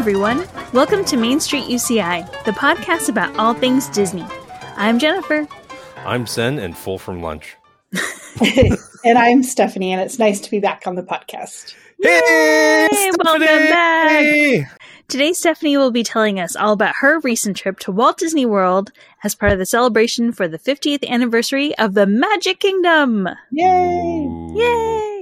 everyone. Welcome to Main Street UCI, the podcast about all things Disney. I'm Jennifer. I'm Zen and full from lunch. and I'm Stephanie, and it's nice to be back on the podcast. Hey, Yay, welcome back. Today, Stephanie will be telling us all about her recent trip to Walt Disney World as part of the celebration for the 50th anniversary of the Magic Kingdom. Yay! Yay!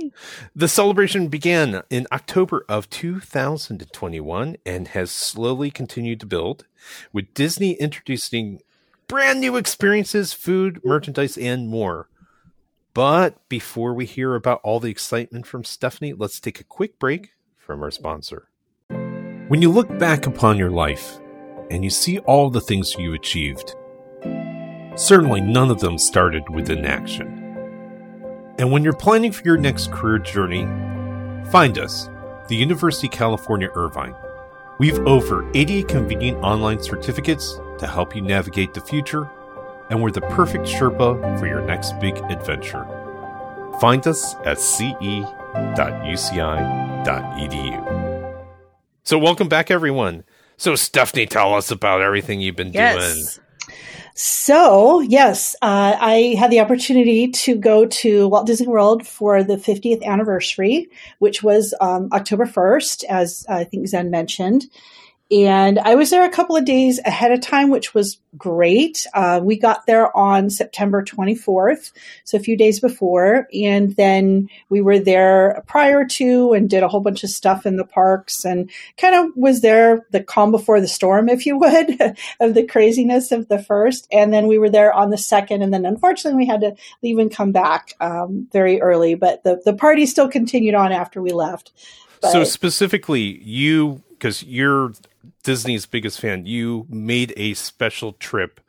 The celebration began in October of 2021 and has slowly continued to build, with Disney introducing brand new experiences, food, merchandise, and more. But before we hear about all the excitement from Stephanie, let's take a quick break from our sponsor. When you look back upon your life and you see all the things you achieved, certainly none of them started with inaction. And when you're planning for your next career journey, find us, the University of California Irvine. We've over 80 convenient online certificates to help you navigate the future, and we're the perfect Sherpa for your next big adventure. Find us at ce.uci.edu. So, welcome back, everyone. So, Stephanie, tell us about everything you've been Yes. doing. So, yes, uh, I had the opportunity to go to Walt Disney World for the 50th anniversary, which was um, October 1st, as I think Zen mentioned. And I was there a couple of days ahead of time, which was great. Uh, we got there on September 24th, so a few days before. And then we were there prior to and did a whole bunch of stuff in the parks and kind of was there the calm before the storm, if you would, of the craziness of the first. And then we were there on the second. And then unfortunately, we had to leave and come back um, very early. But the, the party still continued on after we left. So, specifically, you, because you're Disney's biggest fan, you made a special trip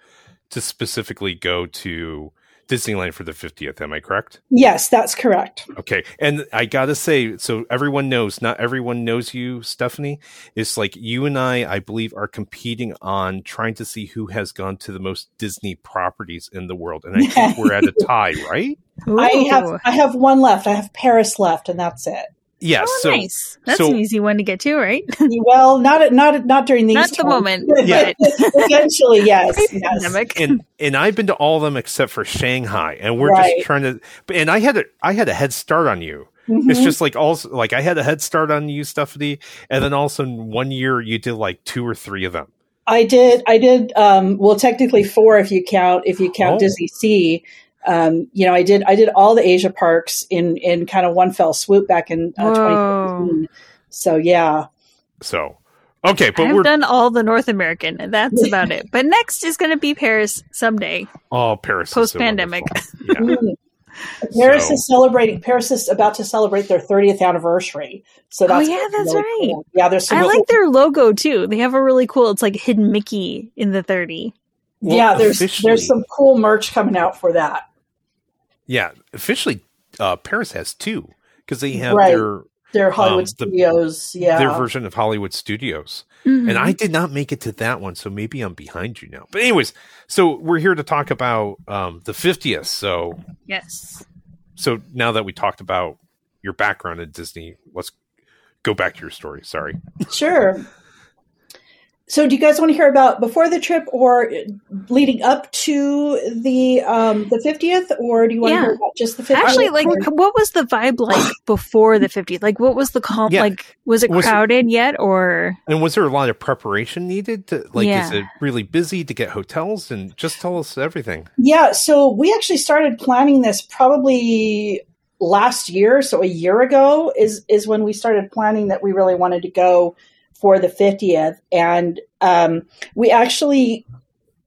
to specifically go to Disneyland for the 50th. Am I correct? Yes, that's correct. Okay. And I got to say, so everyone knows, not everyone knows you, Stephanie. It's like you and I, I believe, are competing on trying to see who has gone to the most Disney properties in the world. And I think we're at a tie, right? I have I have one left. I have Paris left, and that's it. Yes. Oh, so, nice. That's so- an easy one to get to, right? well, not not not during these. Not at the times. moment, Yeah. but Eventually, yes, yes. and and I've been to all of them except for Shanghai, and we're Right. just trying to. And I had a I had a head start on you. It's Mhm. just like also like I had a head start on you, Stephanie, and then also in one year you did like two or three of them. I did. I did. Um, well, technically four if you count if you count Oh. DisneySea. Um, you know, I did. I did all the Asia parks in in kind of one fell swoop back in uh, Whoa. 2017. So yeah, So okay, but I've we're done all the North American, and that's about it. But next is going to be Paris someday, oh Paris post pandemic. Yeah. Mm. Paris So- is celebrating. Paris is about to celebrate their 30th anniversary. So Oh, that's yeah, that's really right. cool. Yeah, there's some I really- like their logo too. They have a really cool. It's like hidden Mickey in the thirty. Well, yeah, there's officially- there's some cool merch coming out for that. Yeah, officially, uh, Paris has two because they have Right. their Their Hollywood Um, the- studios. Yeah, their version of Hollywood Studios. Mhm. And I did not make it to that one, so maybe I'm behind you now. But anyways, so we're here to talk about um, the 50th. So yes, so now that we talked about your background at Disney, let's go back to your story. Sorry. Sure. So, do you guys want to hear about before the trip or leading up to the um, the fiftieth, or do you want Yeah. to hear about just the fiftieth? actually, like, what was the vibe like before the fiftieth? Like, what was the calm? Yeah. Like, was it Was it- crowded yet, or And was there a lot of preparation needed? To, like, is it really busy to get hotels? And just tell us everything. Yeah, so we actually started planning this probably last year, so a year ago is is when we started planning that we really wanted to go for the 50th and um, we actually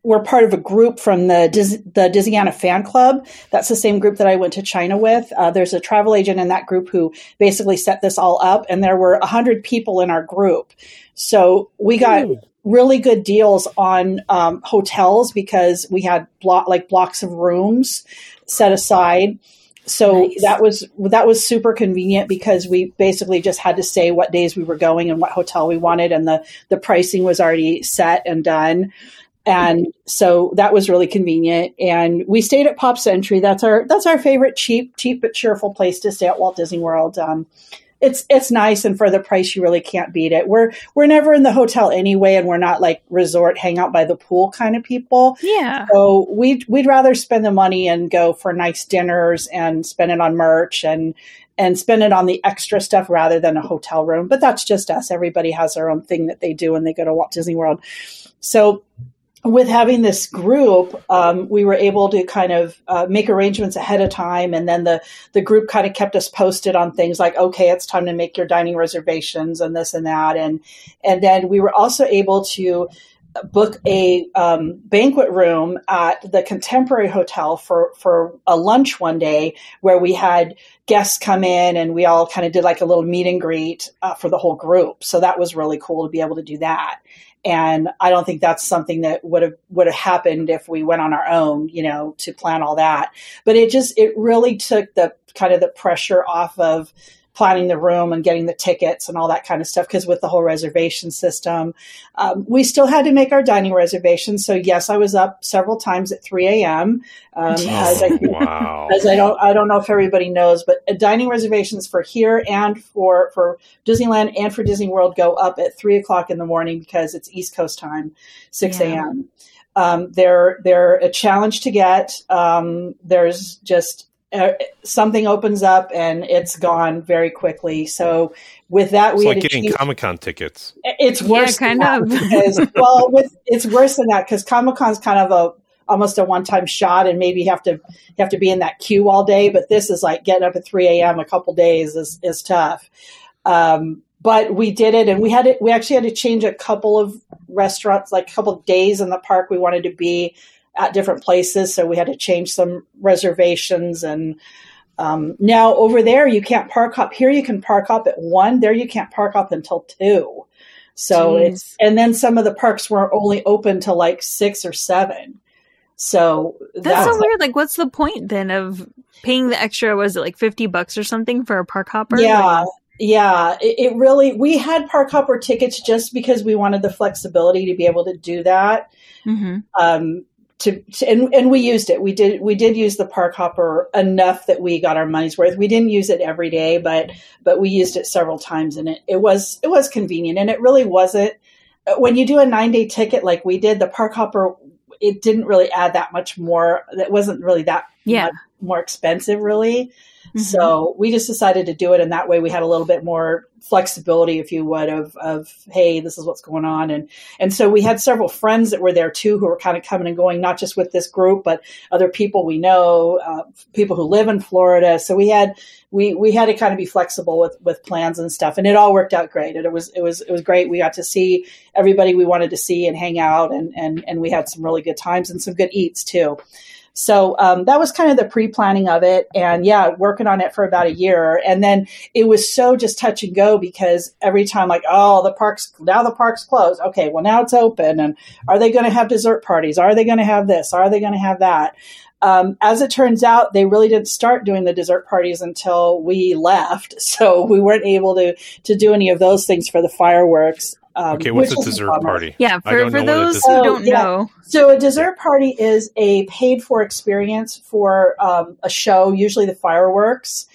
were part of a group from the Dis- the Disneyana fan club. That's the same group that I went to China with. Uh, there's a travel agent in that group who basically set this all up, and there were hundred people in our group. So we got Ooh. really good deals on um, hotels because we had like blocks of rooms set aside. So Nice. that was that was super convenient because we basically just had to say what days we were going and what hotel we wanted, and the the pricing was already set and done. And so that was really convenient. And we stayed at Pop Century. That's our that's our favorite cheap cheap but cheerful place to stay at Walt Disney World. Um, it's it's nice, and for the price, you really can't beat it. We're we're never in the hotel anyway, and we're not like resort hang out by the pool kind of people. Yeah. So we'd we'd rather spend the money and go for nice dinners and spend it on merch and and spend it on the extra stuff rather than a hotel room. But that's just us. Everybody has their own thing that they do when they go to Walt Disney World. So with having this group, um, we were able to kind of uh, make arrangements ahead of time, and then the the group kind of kept us posted on things like, okay, it's time to make your dining reservations and this and that, and and then we were also able to book a um, banquet room at the Contemporary Hotel for for a lunch one day, where we had guests come in and we all kind of did like a little meet and greet uh, for the whole group. So that was really cool to be able to do that and I don't think that's something that would have would have happened if we went on our own, you know, to plan all that. But it just it really took the kind of the pressure off of planning the room and getting the tickets and all that kind of stuff. Because with the whole reservation system, um, we still had to make our dining reservations. So yes, I was up several times at 3 a.m. Um, as, I, wow. as I don't, I don't know if everybody knows, but dining reservations for here and for for Disneyland and for Disney World go up at three o'clock in the morning because it's East Coast time, 6 a.m. Yeah. Um, they're they're a challenge to get. Um, there's just uh, something opens up and it's gone very quickly. So with that, we it's like getting Comic Con tickets. It's worse, yeah, kind of. Because, well, with, it's worse than that because Comic Con's kind of a almost a one time shot, and maybe you have to you have to be in that queue all day. But this is like getting up at three a.m. a couple days is is tough. Um, but we did it, and we had it. We actually had to change a couple of restaurants, like a couple of days in the park we wanted to be at different places. So we had to change some reservations. And um, now over there, you can't park up. Here you can park up at one. There you can't park up until two. So Jeez. it's, and then some of the parks were only open to like six or seven. So that's that so weird. Like, what's the point then of paying the extra? Was it like 50 bucks or something for a park hopper? Yeah. Yeah, it, it, really, we had park hopper tickets just because we wanted the flexibility to be able to do that. Mm-hmm. Um, to, to, and, and we used it. We did we did use the park hopper enough that we got our money's worth. We didn't use it every day, but but we used it several times, and it, it was it was convenient. And it really wasn't uh, when you do a nine day ticket like we did. The park hopper it didn't really add that much more. It wasn't really that yeah. more expensive, really. Mm-hmm. So we just decided to do it, and that way we had a little bit more flexibility, if you would, of of hey, this is what's going on, and and so we had several friends that were there too, who were kind of coming and going, not just with this group, but other people we know, uh, people who live in Florida. So we had we we had to kind of be flexible with with plans and stuff, and it all worked out great. And it was it was it was great. We got to see everybody we wanted to see and hang out, and and and we had some really good times and some good eats too. So um, that was kind of the pre planning of it. And yeah, working on it for about a year. And then it was so just touch and go because every time, like, oh, the park's now the park's closed. Okay, well, now it's open. And are they going to have dessert parties? Are they going to have this? Are they going to have that? Um, as it turns out, they really didn't start doing the dessert parties until we left, so we weren't able to to do any of those things for the fireworks. Um, okay, what's a dessert party? Yeah, for, for those who don't yeah. know. So, a dessert party is a paid for experience for um, a show, usually the fireworks.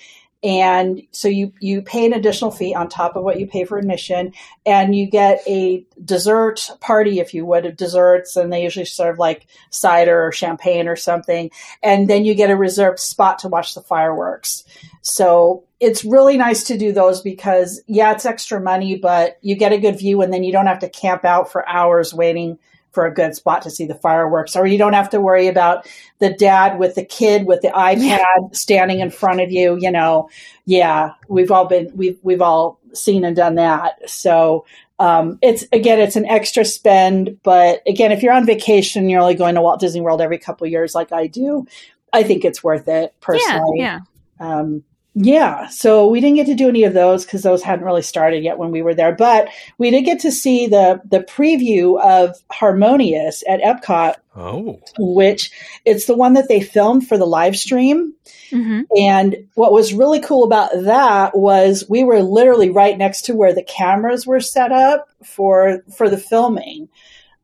And so you, you pay an additional fee on top of what you pay for admission, and you get a dessert party, if you would, of desserts. And they usually serve like cider or champagne or something. And then you get a reserved spot to watch the fireworks. So it's really nice to do those because yeah, it's extra money, but you get a good view and then you don't have to camp out for hours waiting for a good spot to see the fireworks or you don't have to worry about the dad with the kid with the iPad standing in front of you, you know. Yeah, we've all been we've we've all seen and done that. So um, it's again, it's an extra spend, but again, if you're on vacation, you're only going to Walt Disney World every couple years, like I do. I think it's worth it personally. Yeah, yeah. Um, yeah, so we didn't get to do any of those because those hadn't really started yet when we were there. But we did get to see the the preview of Harmonious at Epcot. Oh, which it's the one that they filmed for the live stream. Mm-hmm. And what was really cool about that was we were literally right next to where the cameras were set up for for the filming.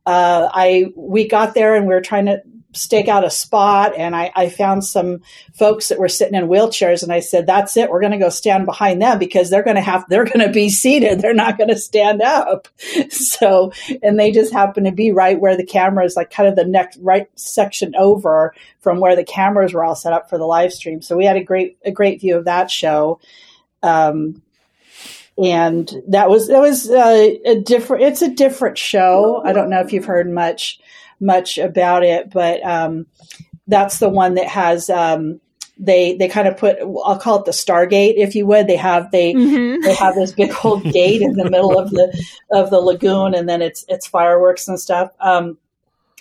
Uh, I we got there and we were trying to stake out a spot and I, I found some folks that were sitting in wheelchairs and I said, that's it. We're going to go stand behind them because they're going to have, they're going to be seated. They're not going to stand up. So, and they just happened to be right where the camera is like kind of the next right section over from where the cameras were all set up for the live stream. So we had a great, a great view of that show. Um, and that was that was uh, a different. It's a different show. I don't know if you've heard much much about it, but um, that's the one that has um, they they kind of put I'll call it the Stargate, if you would. They have they mm-hmm. they have this big old gate in the middle of the of the lagoon, and then it's it's fireworks and stuff. Um,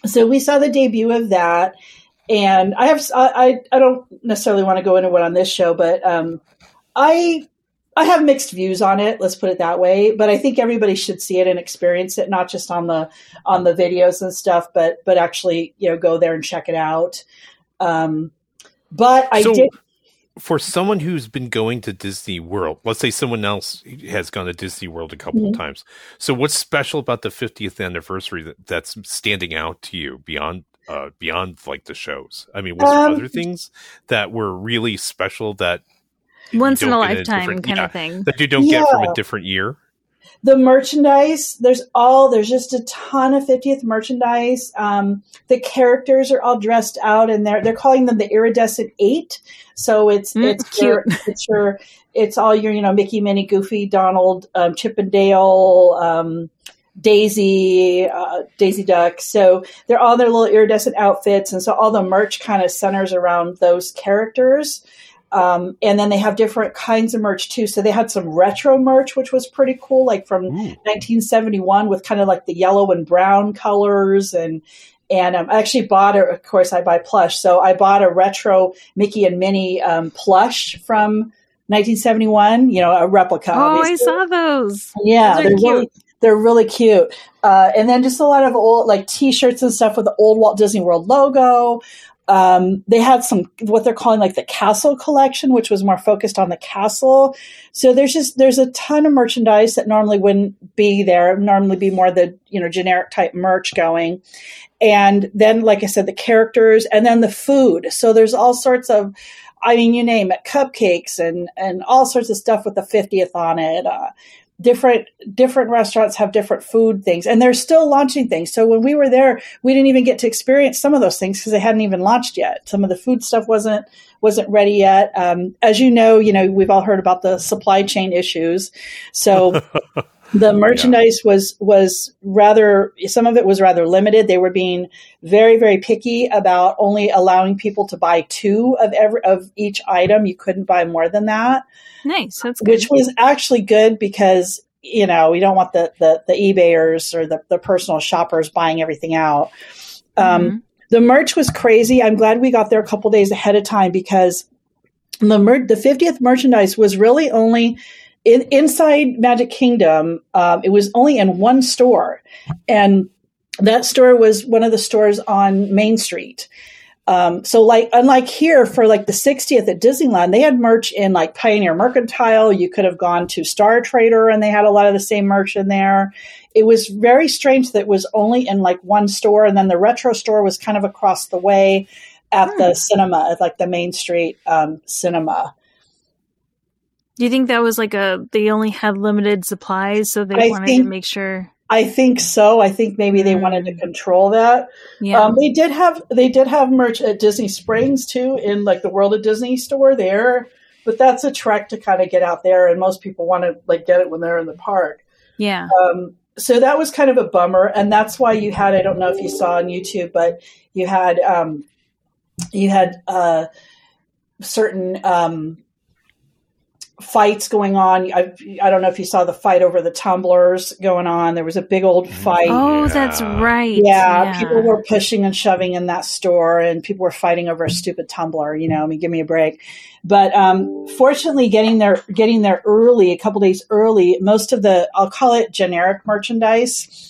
so we saw the debut of that, and I have I I don't necessarily want to go into it on this show, but um, I I have mixed views on it. Let's put it that way. But I think everybody should see it and experience it, not just on the on the videos and stuff, but but actually, you know, go there and check it out. Um, but I so, did. For someone who's been going to Disney World, let's say someone else has gone to Disney World a couple mm-hmm. of times. So, what's special about the 50th anniversary that, that's standing out to you beyond uh, beyond like the shows? I mean, was um, there other things that were really special that once in a lifetime kind yeah, of thing that you don't yeah. get from a different year the merchandise there's all there's just a ton of 50th merchandise um, the characters are all dressed out and they're they're calling them the iridescent eight so it's mm, it's cute. Your, it's your it's all your you know mickey minnie goofy donald um, chip and dale um, Daisy, uh, Daisy Duck. So they're all their little iridescent outfits, and so all the merch kind of centers around those characters. Um, and then they have different kinds of merch too. So they had some retro merch, which was pretty cool, like from Ooh. 1971 with kind of like the yellow and brown colors. And, and um, I actually bought it. Of course, I buy plush. So I bought a retro Mickey and Minnie um, plush from 1971, you know, a replica. Oh, obviously. I saw those. Yeah. Those they're really, they're really cute. Uh, and then just a lot of old, like t-shirts and stuff with the old Walt Disney World logo um, they had some what they're calling like the castle collection, which was more focused on the castle. So there's just there's a ton of merchandise that normally wouldn't be there. Normally be more the you know generic type merch going, and then like I said, the characters, and then the food. So there's all sorts of I mean, you name it, cupcakes and and all sorts of stuff with the 50th on it. Uh, different different restaurants have different food things and they're still launching things. So when we were there we didn't even get to experience some of those things because they hadn't even launched yet. Some of the food stuff wasn't wasn't ready yet. Um, as you know you know we've all heard about the supply chain issues. So the merchandise yeah. was was rather some of it was rather limited they were being very very picky about only allowing people to buy two of every of each item you couldn't buy more than that nice that's good. which was actually good because you know we don't want the the, the ebayers or the, the personal shoppers buying everything out um, mm-hmm. the merch was crazy i'm glad we got there a couple days ahead of time because the mer- the 50th merchandise was really only in, inside Magic Kingdom, um, it was only in one store, and that store was one of the stores on Main Street. Um, so, like, unlike here for like the 60th at Disneyland, they had merch in like Pioneer Mercantile. You could have gone to Star Trader, and they had a lot of the same merch in there. It was very strange that it was only in like one store, and then the retro store was kind of across the way at hmm. the cinema, at like the Main Street um, cinema. Do you think that was like a they only had limited supplies, so they I wanted think, to make sure? I think so. I think maybe they wanted to mm. control that. Yeah, um, they did have they did have merch at Disney Springs too, in like the World of Disney store there. But that's a trek to kind of get out there, and most people want to like get it when they're in the park. Yeah. Um, so that was kind of a bummer, and that's why you had I don't know if you saw on YouTube, but you had um, you had uh, certain um, fights going on. I, I don't know if you saw the fight over the tumblers going on. There was a big old mm-hmm. fight. Oh, yeah. that's right. Yeah, yeah, people were pushing and shoving in that store, and people were fighting over a stupid tumbler. You know, I mean, give me a break. But um, fortunately, getting there, getting there early, a couple days early, most of the I'll call it generic merchandise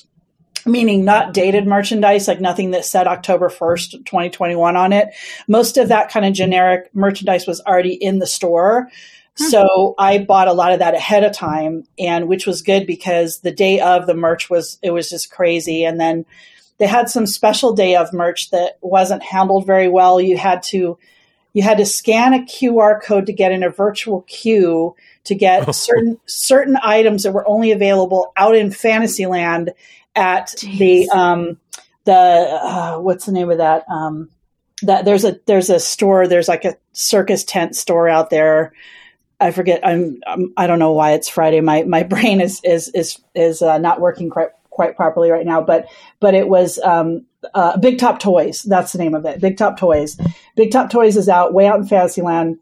meaning not dated merchandise, like nothing that said October 1st, 2021 on it. Most of that kind of generic merchandise was already in the store. Hmm. So I bought a lot of that ahead of time and which was good because the day of the merch was it was just crazy and then they had some special day of merch that wasn't handled very well. You had to you had to scan a QR code to get in a virtual queue to get certain certain items that were only available out in Fantasyland at Jeez. the um, the uh, what's the name of that um, that there's a there's a store there's like a circus tent store out there. I forget. I'm, I'm I don't know why it's Friday. My my brain is is is is uh, not working quite quite properly right now. But but it was um, uh, Big Top Toys. That's the name of it. Big Top Toys. Big Top Toys is out way out in Fantasyland.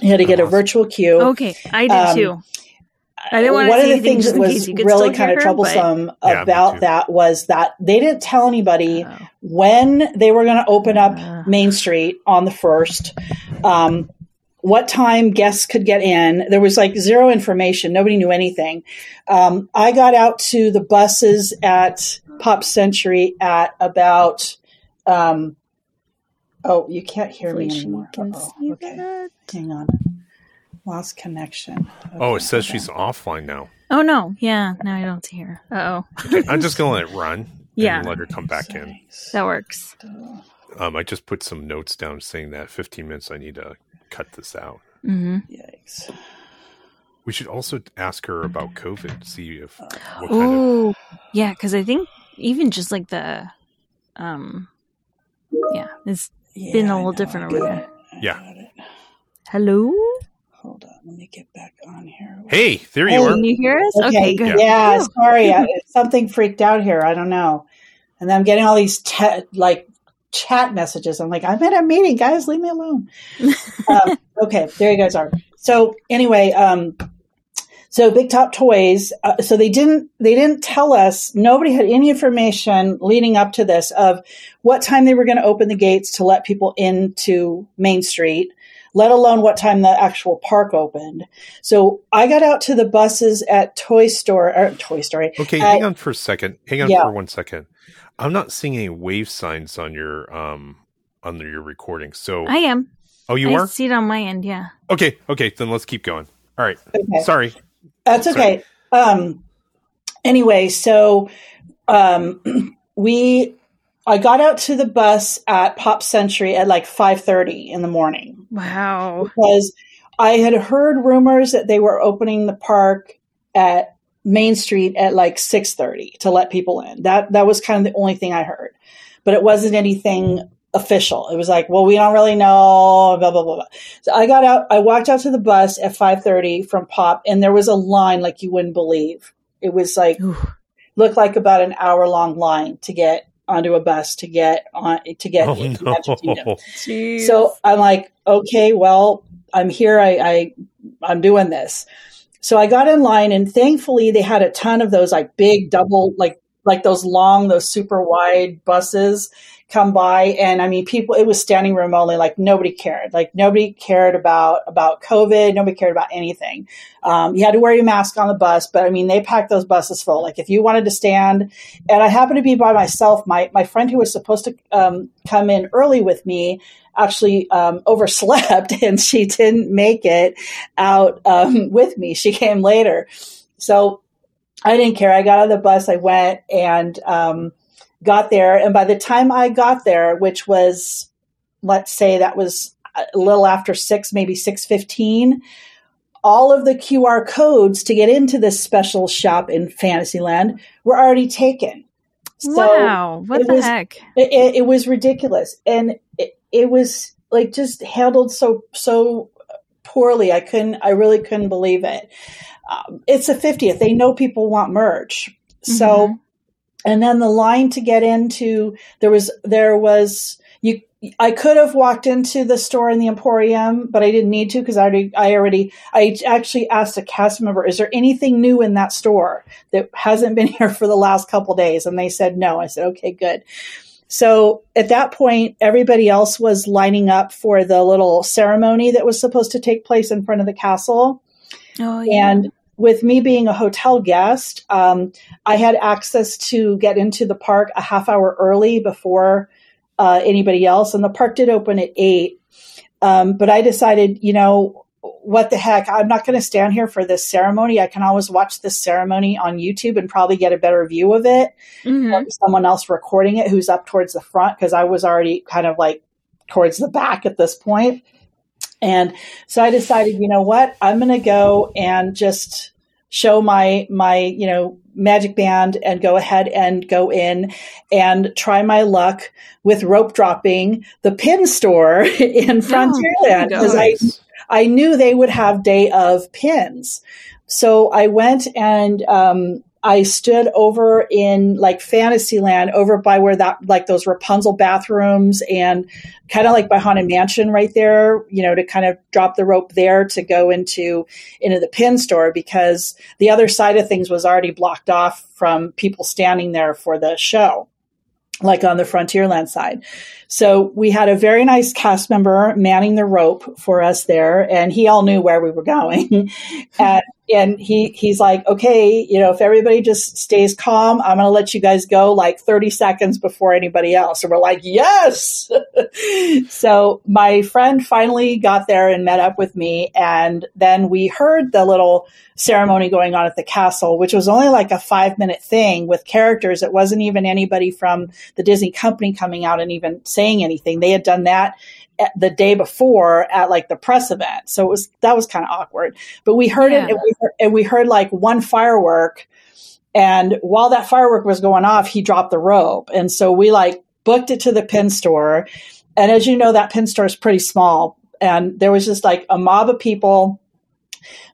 You had to get a virtual queue. Okay, I did um, too. I didn't want one of the things that was really kind of troublesome but... about yeah, that was that they didn't tell anybody oh. when they were going to open up uh. Main Street on the first. Um, what time guests could get in. There was like zero information. Nobody knew anything. Um, I got out to the buses at Pop Century at about. Um, oh, you can't hear me anymore. Okay, hang on. Lost connection. Okay, oh, it says she's offline now. Oh no! Yeah, now I don't see her. oh. okay, I'm just gonna let it run. Yeah. let her come back in. That works. Um, I just put some notes down saying that 15 minutes I need to cut this out. Mm-hmm. Yikes. We should also ask her about COVID. See if. Oh, of... yeah, because I think even just like the, um, yeah, it's yeah, been a little different over there. Yeah. Hello. Hold on, let me get back on here. Hey, there you are. Can you hear us? Okay, okay good. Yeah, yeah sorry, I, something freaked out here. I don't know, and I'm getting all these te- like chat messages. I'm like, I'm at a meeting, guys. Leave me alone. um, okay, there you guys are. So anyway, um, so Big Top Toys. Uh, so they didn't they didn't tell us. Nobody had any information leading up to this of what time they were going to open the gates to let people into Main Street. Let alone what time the actual park opened. So I got out to the buses at Toy Store or Toy Story. Okay, hang on for a second. Hang on yeah. for one second. I'm not seeing any wave signs on your um on your recording. So I am. Oh, you I are. See it on my end. Yeah. Okay. Okay. Then let's keep going. All right. Okay. Sorry. That's okay. Sorry. Um. Anyway, so um, we I got out to the bus at Pop Century at like 5:30 in the morning. Wow. Because I had heard rumors that they were opening the park at Main Street at like 6:30 to let people in. That that was kind of the only thing I heard. But it wasn't anything official. It was like, well, we don't really know, blah blah blah. blah. So I got out. I walked out to the bus at 5:30 from Pop, and there was a line like you wouldn't believe. It was like Ooh. looked like about an hour long line to get onto a bus to get on to get oh, no. So I'm like, okay, well, I'm here. I, I I'm doing this. So I got in line and thankfully they had a ton of those like big double, like, like those long, those super wide buses come by. And I mean, people, it was standing room only, like nobody cared. Like nobody cared about, about COVID. Nobody cared about anything. Um, you had to wear your mask on the bus, but I mean, they packed those buses full. Like if you wanted to stand and I happened to be by myself, my, my friend who was supposed to um, come in early with me actually um, overslept and she didn't make it out um, with me. She came later. So I didn't care. I got on the bus, I went and um, got there. And by the time I got there, which was, let's say that was a little after six, maybe 615, all of the QR codes to get into this special shop in Fantasyland were already taken. So wow, what the was, heck? It, it, was ridiculous. And it, it was like just handled so so poorly. I couldn't. I really couldn't believe it. Um, it's the 50th. They know people want merch, so. Mm-hmm. And then the line to get into there was there was you I could have walked into the store in the Emporium, but I didn't need to because I already, I already, I actually asked a cast member, is there anything new in that store that hasn't been here for the last couple days? And they said no. I said, okay, good. So at that point, everybody else was lining up for the little ceremony that was supposed to take place in front of the castle. Oh, yeah. And with me being a hotel guest, um, I had access to get into the park a half hour early before uh, anybody else. And the park did open at eight. Um, but I decided, you know, what the heck? I'm not going to stand here for this ceremony. I can always watch this ceremony on YouTube and probably get a better view of it. Mm-hmm. Someone else recording it who's up towards the front because I was already kind of like towards the back at this point. And so I decided, you know what? I'm going to go and just show my my you know magic band and go ahead and go in and try my luck with rope dropping the pin store in Frontierland because oh, I I knew they would have day of pins. So I went and um, I stood over in like Fantasyland, over by where that like those Rapunzel bathrooms and kind of like by Haunted Mansion right there, you know, to kind of drop the rope there to go into into the pin store because the other side of things was already blocked off from people standing there for the show like on the Frontierland side. So we had a very nice cast member manning the rope for us there, and he all knew where we were going. and, and he he's like, okay, you know, if everybody just stays calm, I'm going to let you guys go like 30 seconds before anybody else. And we're like, yes. so my friend finally got there and met up with me, and then we heard the little ceremony going on at the castle, which was only like a five minute thing with characters. It wasn't even anybody from the Disney company coming out and even saying anything. They had done that the day before at like the press event. So it was, that was kind of awkward, but we heard yeah. it and we heard, and we heard like one firework. And while that firework was going off, he dropped the rope. And so we like booked it to the pin store. And as you know, that pin store is pretty small. And there was just like a mob of people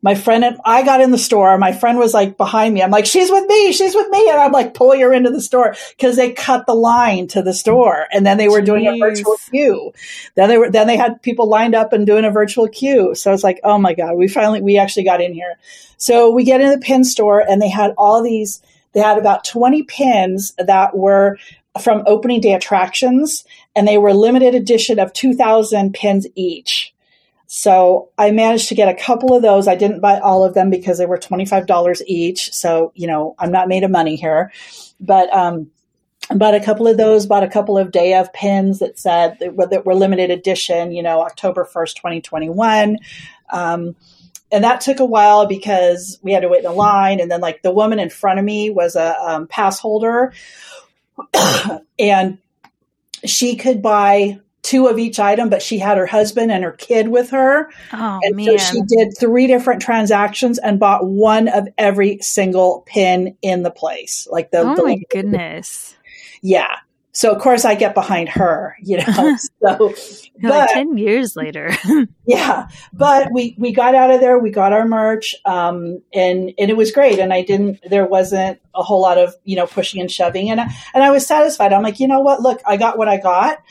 my friend and I got in the store. My friend was like behind me. I'm like, she's with me. She's with me. And I'm like pulling her into the store because they cut the line to the store and then they were Jeez. doing a virtual queue. Then they were, then they had people lined up and doing a virtual queue. So it's like, oh my God, we finally, we actually got in here. So we get in the pin store and they had all these, they had about 20 pins that were from opening day attractions and they were limited edition of 2000 pins each. So I managed to get a couple of those. I didn't buy all of them because they were $25 each. So, you know, I'm not made of money here, but, um, bought a couple of those, bought a couple of day of pins that said that were, that were limited edition, you know, October 1st, 2021. Um, and that took a while because we had to wait in a line. And then like the woman in front of me was a um, pass holder and she could buy two of each item, but she had her husband and her kid with her. Oh, and man. so she did three different transactions and bought one of every single pin in the place. Like the Oh the, my goodness. Yeah. So of course I get behind her, you know. So but, like ten years later. yeah. But we we got out of there, we got our merch, um, and and it was great. And I didn't there wasn't a whole lot of, you know, pushing and shoving. And I, and I was satisfied. I'm like, you know what, look, I got what I got.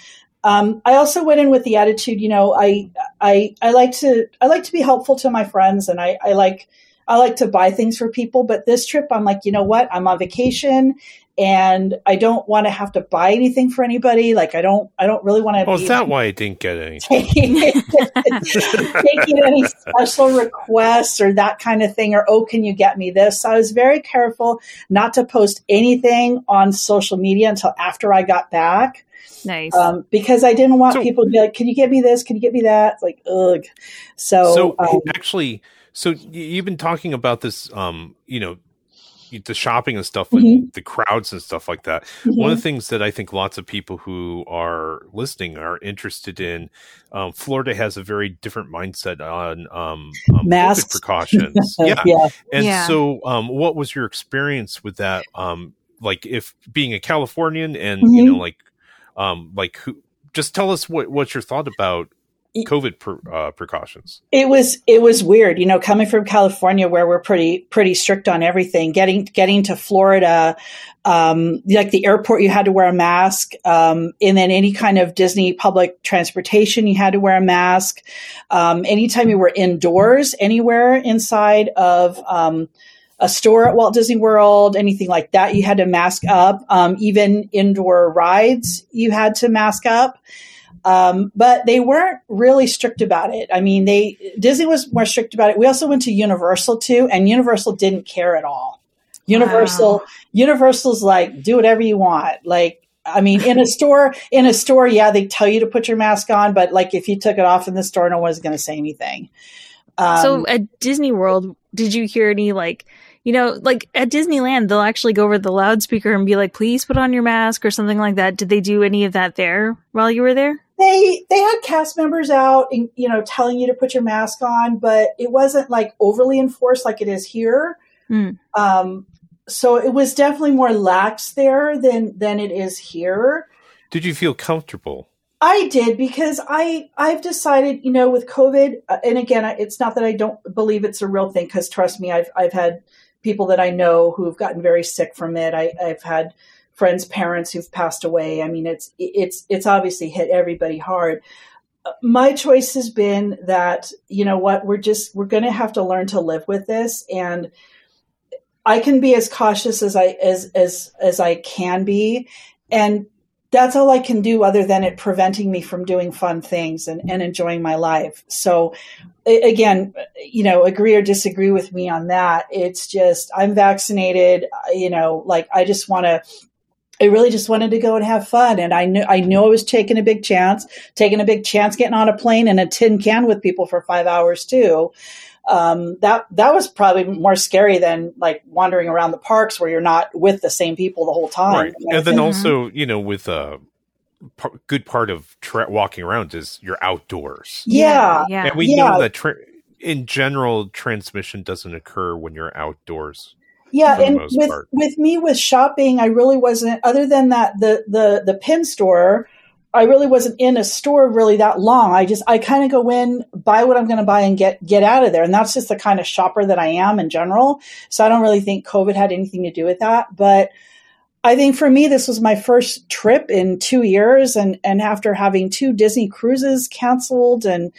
Um, I also went in with the attitude, you know, I, I, I like to, I like to be helpful to my friends and I, I like, I like to buy things for people. But this trip, I'm like, you know what? I'm on vacation and I don't want to have to buy anything for anybody. Like I don't, I don't really want to. Oh, is that why I didn't get anything? taking any special requests or that kind of thing, or oh, can you get me this? So I was very careful not to post anything on social media until after I got back. Nice. Um, because I didn't want so, people to be like, "Can you get me this? Can you get me that?" It's like, ugh. So, so um, actually, so you've been talking about this, um, you know, the shopping and stuff and mm-hmm. the crowds and stuff like that. Mm-hmm. One of the things that I think lots of people who are listening are interested in, um, Florida has a very different mindset on um, um mask precautions. yeah. yeah. And yeah. so, um, what was your experience with that? Um, like if being a Californian and, mm-hmm. you know, like um, like who? Just tell us what what's your thought about COVID per, uh, precautions. It was it was weird, you know, coming from California where we're pretty pretty strict on everything. Getting getting to Florida, um, like the airport, you had to wear a mask, um, and then any kind of Disney public transportation, you had to wear a mask. Um, anytime you were indoors, anywhere inside of um, a store at Walt Disney World, anything like that, you had to mask up. Um, even indoor rides, you had to mask up. Um, but they weren't really strict about it. I mean, they Disney was more strict about it. We also went to Universal too, and Universal didn't care at all. Universal, wow. Universal's like do whatever you want. Like, I mean, in a store, in a store, yeah, they tell you to put your mask on, but like if you took it off in the store, no one's going to say anything. Um, so at Disney World, did you hear any like, you know, like at Disneyland, they'll actually go over the loudspeaker and be like, "Please put on your mask" or something like that. Did they do any of that there while you were there? they they had cast members out and you know telling you to put your mask on but it wasn't like overly enforced like it is here Hmm. um, so it was definitely more lax there than than it is here Did you feel comfortable? i did because i i've decided you know with covid uh, and again it's not that i don't believe it's a real thing because trust me i've i've had people that i know who've gotten very sick from it. I, i've had friends parents who've passed away. I mean it's it's it's obviously hit everybody hard. My choice has been that you know what we're just we're going to have to learn to live with this. And i can be as cautious as i as as as i can be. And that's all i can do other than it preventing me from doing fun things and, and enjoying my life. So again you know agree or disagree with me on that. It's just i'm vaccinated you know like i just want to I really just wanted to go and have fun, and I knew I knew I was taking a big chance, taking a big chance, getting on a plane in a tin can with people for five hours too. Um, that that was probably more scary than like wandering around the parks where you're not with the same people the whole time. right. And then Mhm. also, you know, with a par- good part of tra- walking around is you're outdoors. yeah, yeah. And we Yeah. know that tra- in general, transmission doesn't occur when you're outdoors. Yeah, and with part. with me with shopping, I really wasn't. Other than that, the the the pin store, I really wasn't in a store really that long. I just I kind of go in, buy what I'm going to buy, and get get out of there. And that's just the kind of shopper that I am in general. So I don't really think COVID had anything to do with that. But I think for me, this was my first trip in two years, and and after having two Disney cruises canceled and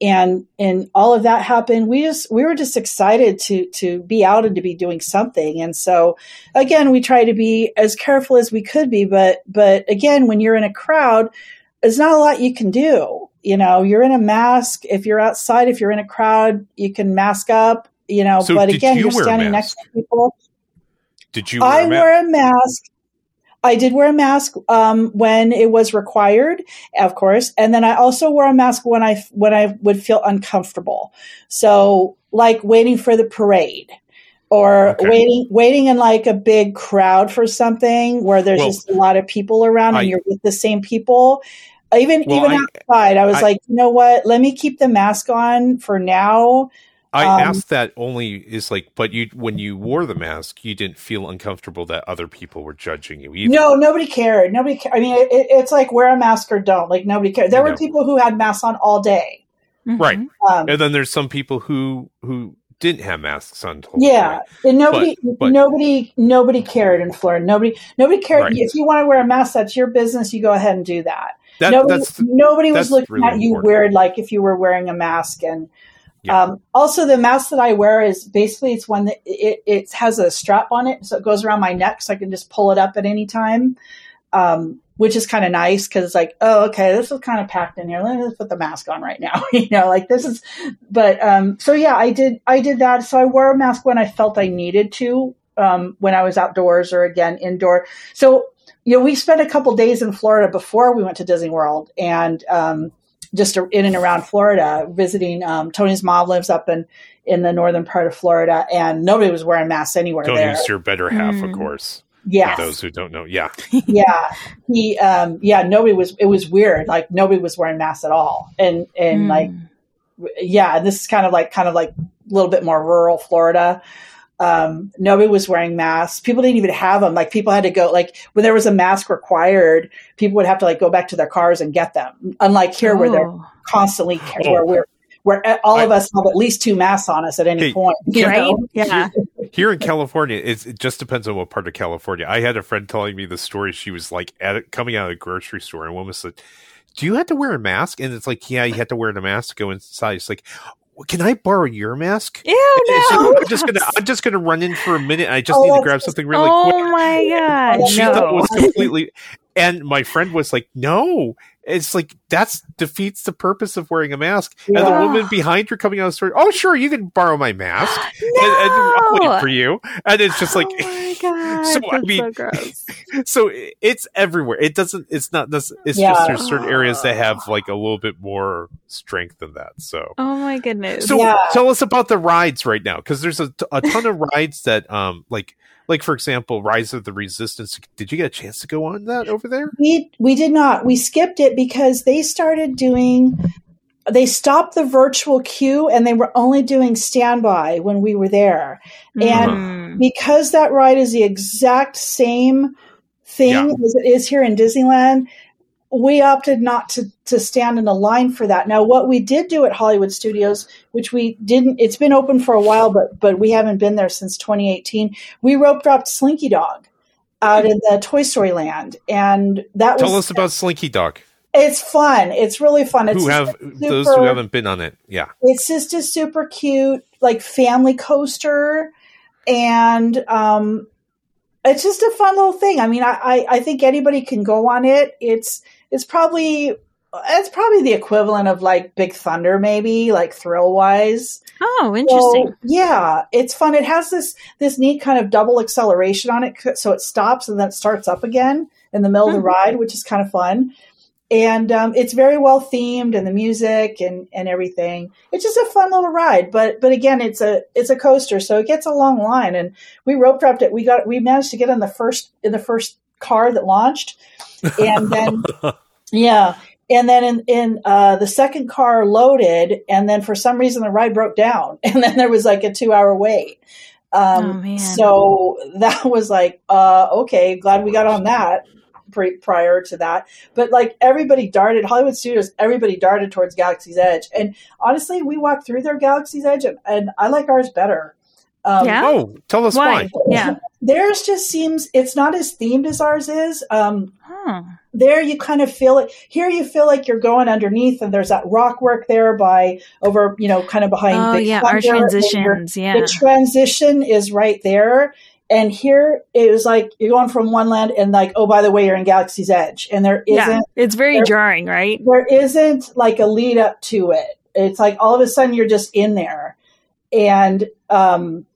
and and all of that happened we just we were just excited to to be out and to be doing something and so again we try to be as careful as we could be but but again when you're in a crowd there's not a lot you can do you know you're in a mask if you're outside if you're in a crowd you can mask up you know So but again you you're standing next to people Did you? I wear a mask. I did wear a mask um, when it was required, of course, and then I also wore a mask when I when I would feel uncomfortable. So, like waiting for the parade, or Okay. waiting waiting in like a big crowd for something where there's Well, just a lot of people around I- and you're with the same people. Even Well, even I- outside, I was I- like, you know what? Let me keep the mask on for now. I Um, asked that only is like, but you when you wore the mask, you didn't feel uncomfortable that other people were judging you either. No, nobody cared. Nobody. Ca- I mean, it, it- it's like wear a mask or don't. Like nobody cared. There were No. people who had masks on all day. Right. Mhm. Um, And then there's some people who who didn't have masks on. the yeah, time. and nobody, But- but- nobody, nobody cared in Florida. Nobody, nobody cared. Right. If you want to wear a mask, that's your business. You go ahead and do that. That, nobody, that's nobody was that's looking really at you important. weird, like if you were wearing a mask. And Yeah. um, also, the mask that I wear is basically it's one that it, it has a strap on it, so it goes around my neck, so I can just pull it up at any time. Um, which is kind of nice because it's like, oh, okay, this is kind of packed in here. Let me just put the mask on right now. you know, like this is, but um, so yeah, I did, I did that. So I wore a mask when I felt I needed to, um, when I was outdoors or again indoor. So you know, we spent a couple days in Florida before we went to Disney World, and um, just in and around Florida, visiting. Um, Tony's mom lives up in in the northern part of Florida, and nobody was wearing masks anywhere there. Tony's your better half, of Mm. course. Yeah, those who don't know, yeah, yeah he um yeah nobody was it was weird like nobody was wearing masks at all and and Mm. like yeah and this is kind of like kind of like a little bit more rural florida um nobody was wearing masks people didn't even have them like people had to go like when there was a mask required people would have to like go back to their cars and get them unlike here where they're Oh. constantly Oh. where we're where all of I- us have at least two masks on us at any Hey, point right? know? Yeah. here in California, it's, it just depends on what part of California. I had a friend telling me the story. She was like at it, coming out of the grocery store, and one was like, "Do you have to wear a mask?" And it's like, "Yeah, you have to wear a mask to go inside." It's like, "Well, "Can I borrow your mask?" Ew, no. like, I'm just gonna, I'm just gonna run in for a minute. I just Oh, need to oh, grab something really oh quick. Oh my god. Oh, she thought it was completely and my friend was like no it's like that's defeats the purpose of wearing a mask. And the woman behind her coming out of the store, oh sure, you can borrow my mask, No! and, and I'll wait for you. And it's just like, oh my god, So, I mean- so gross. so it's everywhere. It doesn't. It's not. It's just there's certain areas that have like a little bit more strength than that. So. Oh my goodness. So Yeah. tell us about the rides right now, because there's a, a ton of rides that, um, like, like for example, Rise of the Resistance. Did you get a chance to go on that over there? We we did not. We skipped it because they started doing. They stopped the virtual queue and they were only doing standby when we were there. And Mm. because that ride is the exact same thing Yeah. as it is here in Disneyland, we opted not to to stand in a line for that. Now, what we did do at Hollywood Studios, which we didn't, it's been open for a while, but but we haven't been there since 2018. We rope dropped Slinky Dog out in the Toy Story Land, and that was Tell was us about Slinky Dog. it's fun. It's really fun. It's Who have a those who haven't been on it? Yeah. it's just a super cute like family coaster and um it's just a fun little thing i mean I, I i think anybody can go on it it's it's probably it's probably the equivalent of like big thunder maybe like thrill wise Oh, interesting. so, yeah it's fun. It has this this neat kind of double acceleration on it so it stops and then it starts up again in the middle of the Hmm. ride which is kind of fun. And um, it's very well themed and the music and and everything. It's just a fun little ride but but again it's a it's a coaster so it gets a long line. And we rope dropped it. We got we managed to get in the first in the first car that launched. And then yeah. And then in, in uh, the second car loaded and then for some reason the ride broke down and then there was like a two hour wait. Um, Oh, man. so that was like uh, okay glad we got on that pre- prior to that. But like everybody darted hollywood studios everybody darted towards galaxy's edge. And honestly we walked through their galaxy's edge and, and i like ours better um, Yeah? Oh, tell us why. Why? Yeah. theirs just seems it's not as themed as ours is um, Huh. there you kind of feel it here you feel like you're going underneath and there's that rock work there by over you know kind of behind Oh Big yeah, Thunder, our transitions. Yeah. the transition is right there and here it was like you're going from one land and like oh by the way you're in galaxy's edge and there yeah. isn't It's very there- jarring, right? there isn't like a lead up to it it's like all of a sudden you're just in there and um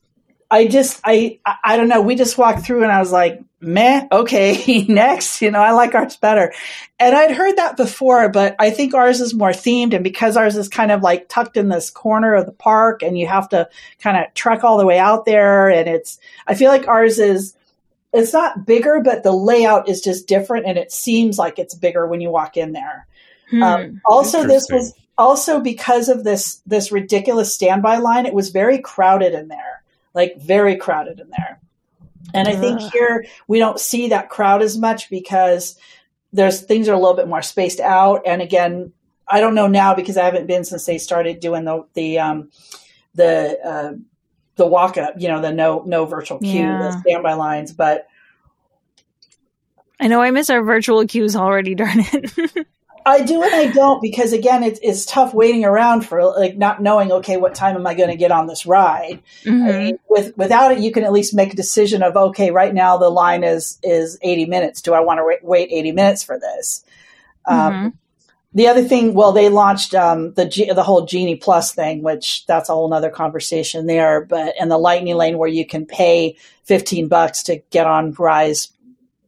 i just i i I don't know we just walked through and i was like meh okay next you know i like ours better and i'd heard that before but i think ours is more themed and because ours is kind of like tucked in this corner of the park and you have to kind of trek all the way out there and it's i feel like ours is it's not bigger but the layout is just different and it seems like it's bigger when you walk in there Hmm. um, also, this was also because of this this ridiculous standby line. It was very crowded in there, like very crowded in there. And I think here we don't see that crowd as much because there's things are a little bit more spaced out. And again, I don't know now because I haven't been since they started doing the the um, the uh, the walk up. You know, the no no virtual queue, Yeah. the standby lines, but. I know I miss our virtual queues already, darn it. I do and I don't because again, it's it's tough waiting around for like not knowing. Okay, what time am I going to get on this ride? I Mhm. mean, with without it, you can at least make a decision of okay, right now the line is is eighty minutes. Do I want to wait, wait eighty minutes for this? Um, the other thing, well, they launched um, the G- the whole Genie Plus thing, which that's a whole nother conversation there. But and the Lightning Lane where you can pay fifteen bucks to get on Rise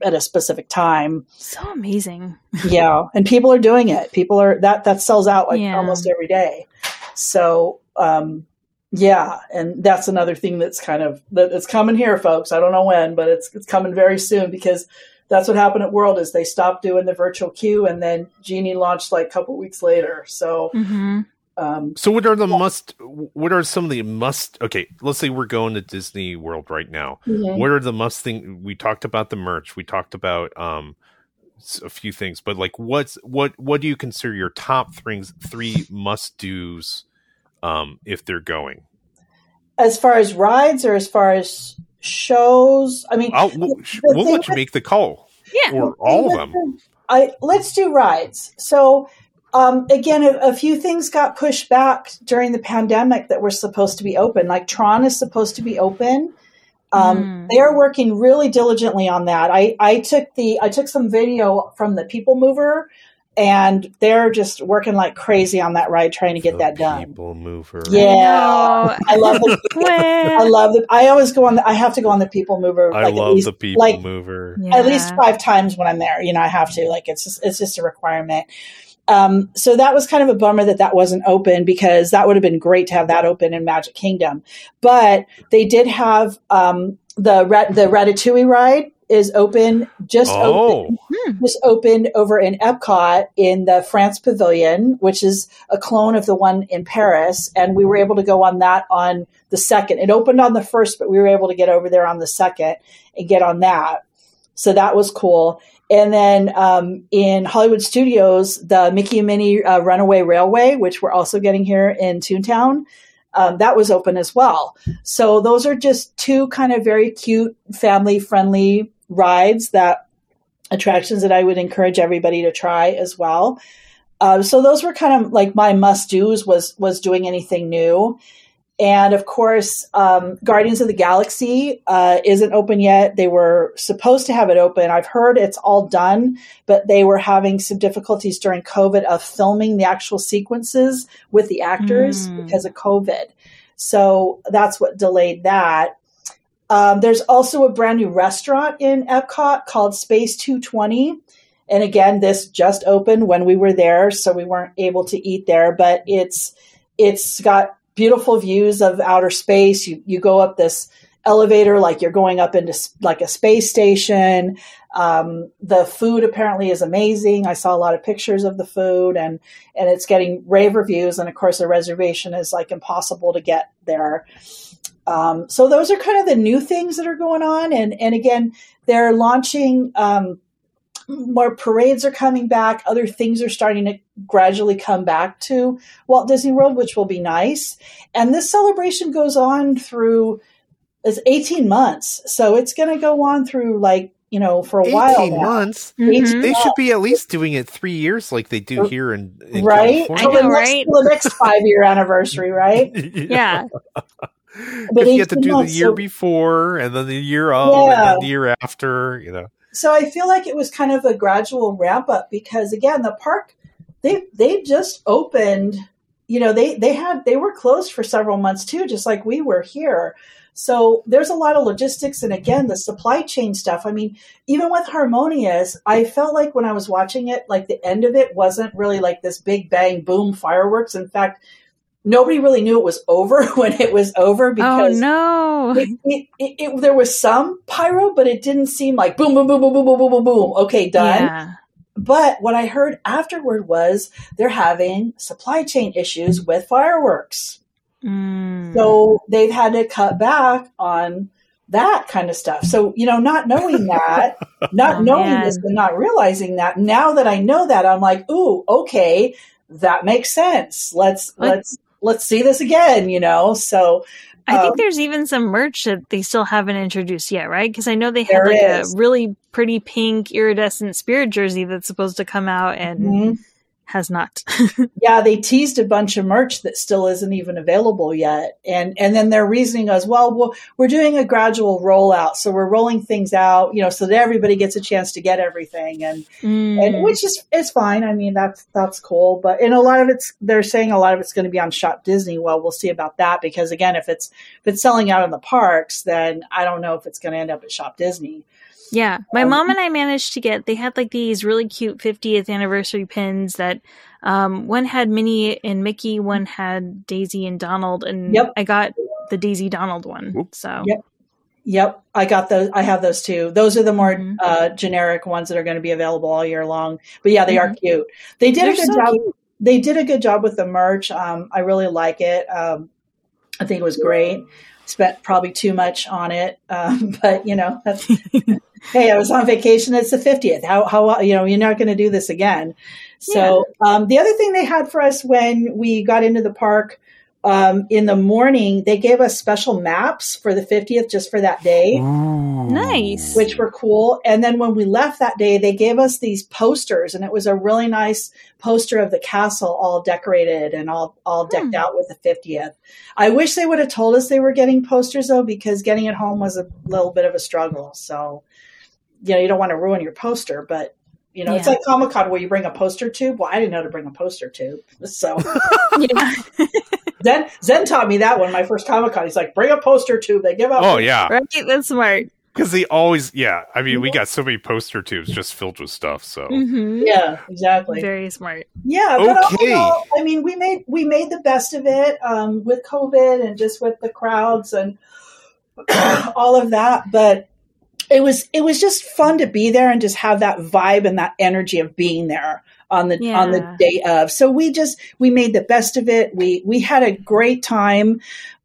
at a specific time. So amazing. yeah and people are doing it. People are that that sells out like Yeah. almost every day. So um yeah and that's another thing that's kind of that it's coming here folks. I don't know when but it's it's coming very soon because that's what happened at world is they stopped doing the virtual queue and then genie launched like a couple weeks later. So hmm um So what are the must? What are some of the must? Okay, let's say we're going to Disney World right now. mhm. What are the must thing? We talked about the merch. We talked about um s- a few things, but like what's what what do you consider your top three three must dos um if they're going? as far as rides or as far as shows i mean I'll we'll, the we'll let you with- make the call Yeah. or all of them. I let's do rides. So um, again, a, a few things got pushed back during the pandemic that were supposed to be open. Like Tron is supposed to be open. Um, Mm. They are working really diligently on that. I, I took the I took some video from the People Mover and they're just working like crazy on that ride trying to get The that done. People mover. Yeah, I love the. I love the. I always go on. The, I have to go on the people mover. I like, at love least- the people like mover. at least five times when I'm there. You know, I have to. Like it's just, it's just a requirement. Um, so that was kind of a bummer that that wasn't open because that would have been great to have that open in Magic Kingdom. But they did have um, the rat, the Ratatouille ride is open just open Oh, just opened over in Epcot in the France Pavilion, which is a clone of the one in Paris. And we were able to go on that on the second. It opened on the first, but we were able to get over there on the second and get on that. So that was cool. And then um, in Hollywood Studios, the Mickey and Minnie uh, Runaway Railway, which we're also getting here in Toontown, um, that was open as well. So those are just two kind of very cute, family friendly rides that attractions that I would encourage everybody to try as well. Uh, so those were kind of like my must dos was was doing anything new, and of course, um, Guardians of the Galaxy uh, isn't open yet. They were supposed to have it open. I've heard it's all done, but they were having some difficulties during COVID of filming the actual sequences with the actors Mm. because of COVID. So that's what delayed that. Um, there's also a brand new restaurant in Epcot called Space 220. And again, this just opened when we were there, so we weren't able to eat there, but it's it's got beautiful views of outer space. You you go up this elevator like you're going up into like a space station. Um, the food apparently is amazing. I saw a lot of pictures of the food, and and it's getting rave reviews. And of course, a reservation is like impossible to get there. Um, so those are kind of the new things that are going on, and and again, they're launching. Um, more parades are coming back. Other things are starting to gradually come back to Walt Disney World, which will be nice. And this celebration goes on through it's 18 months. So it's going to go on through like, you know, for a while. 18 now. months. Mhm. They should be at least doing it three years like they do here in, in Right? California. the know, next, right? the next five year anniversary, right? Yeah. Because you have to 18 do the year so- before and then the year of and then the year after, you know. So I feel like it was kind of a gradual ramp up because again, the park they they just opened. You know, they they had they were closed for several months too, just like we were here. So there's a lot of logistics and again the supply chain stuff. I mean, even with Harmonious, I felt like when I was watching it, like the end of it wasn't really like this big bang boom fireworks. In fact, nobody really knew it was over when it was over because Oh because no. it, it, it, there was some pyro, but it didn't seem like boom, boom, boom, boom, boom, boom, boom, boom, boom. Okay, done. Yeah. But what I heard afterward was they're having supply chain issues with fireworks. Mm. So they've had to cut back on that kind of stuff. So, you know, not knowing that, not Oh, knowing man. this and not realizing that, now that I know that, I'm like, ooh, okay, that makes sense. Let's let's let's see this again, you know. So I think um, there's even some merch that they still haven't introduced yet, right? Because I know they had like is. a really pretty pink iridescent spirit jersey that's supposed to come out and mhm. Has not. yeah, they teased a bunch of merch that still isn't even available yet. And and then their reasoning as well, well, we're doing a gradual rollout. So we're rolling things out, you know, so that everybody gets a chance to get everything and Mm. and which is is fine. I mean, that's that's cool. But and a lot of it's they're saying a lot of it's going to be on Shop Disney. Well, we'll see about that because again, if it's if it's selling out in the parks, then I don't know if it's going to end up at Shop Disney. Yeah, my Um, mom and I managed to get. They had like these really cute 50th anniversary pins that um, one had Minnie and Mickey, one had Daisy and Donald, and Yep. I got the Daisy Donald one. So Yep. Yep, I got those. I have those too. Those are the more Mhm. uh, generic ones that are going to be available all year long. But yeah, they are cute. They did They're a good so job. cute. They did a good job with the merch. Um, I really like it. Um, I think it was great. Spent probably too much on it, um, but you know, that's, hey, I was on vacation. It's the fiftieth. How how you know you're not going to do this again. So um, the other thing they had for us when we got into the park um, in the morning, they gave us special maps for the fiftieth just for that day Nice. which were cool. And then when we left that day, they gave us these posters, and it was a really nice poster of the castle, all decorated and all all decked Hmm. out with the fiftieth. I wish they would have told us they were getting posters though, because getting it home was a little bit of a struggle. So, you know, you don't want to ruin your poster, but You know, it's like Comic Con where you bring a poster tube. Well, I didn't know to bring a poster tube. So yeah. Zen Zen taught me that one. My first Comic Con, he's like, bring a poster tube. They give up. Oh yeah, right. That's smart. because they always yeah. I mean, we got so many poster tubes just filled with stuff. So hmm Yeah, exactly. Very smart. Yeah, but all in Okay. all, I mean, we made we made the best of it um, with COVID and just with the crowds and all of that. But it was it was just fun to be there and just have that vibe and that energy of being there on the on the day of. So we just we made the best of it. We we had a great time.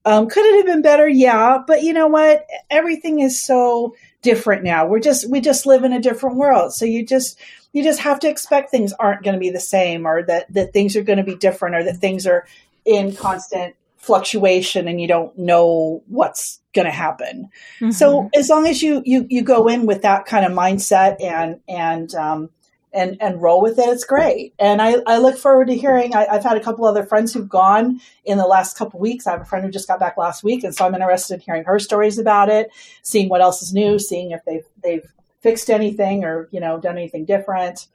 Um, could it have been better? Yeah, but you know what? Everything is so different now. We're just we just live in a different world. So you just you just have to expect things aren't going to be the same or that that things are going to be different or that things are in constant fluctuation and you don't know what's going to happen. So as long as you you you go in with that kind of mindset and and um, and and roll with it, it's great. And I, I look forward to hearing. I, I've had a couple other friends who've gone in the last couple weeks. I have a friend who just got back last week, and so I'm interested in hearing her stories about it, seeing what else is new, seeing if they've they've fixed anything or you know done anything different.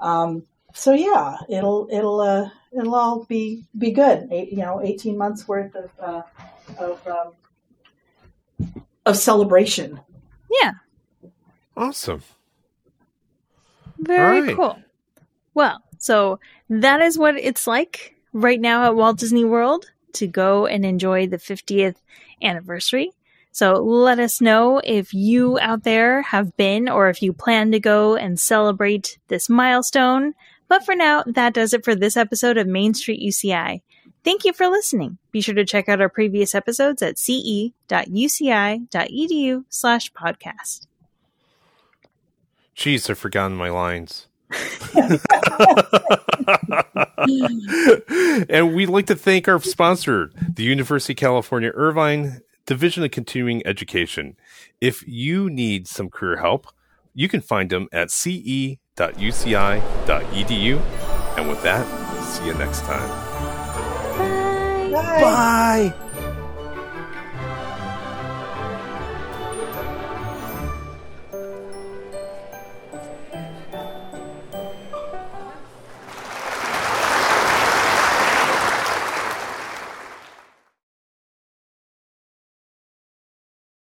Um, so yeah, it'll it'll uh, it'll all be be good. Eight, you know, eighteen months worth of uh, of um, of celebration. yeah. awesome. Very Right. cool. Well, so that is what it's like right now at Walt Disney World to go and enjoy the 50th anniversary. So let us know if you out there have been or if you plan to go and celebrate this milestone. But for now, that does it for this episode of Main Street UCI. Thank you for listening. Be sure to check out our previous episodes at ce.uci.edu slash podcast. Jeez, I've forgotten my lines. and we'd like to thank our sponsor, the University of California Irvine Division of Continuing Education. If you need some career help, you can find them at ce.uci.edu. And with that, see you next time. Bye. Bye. Bye.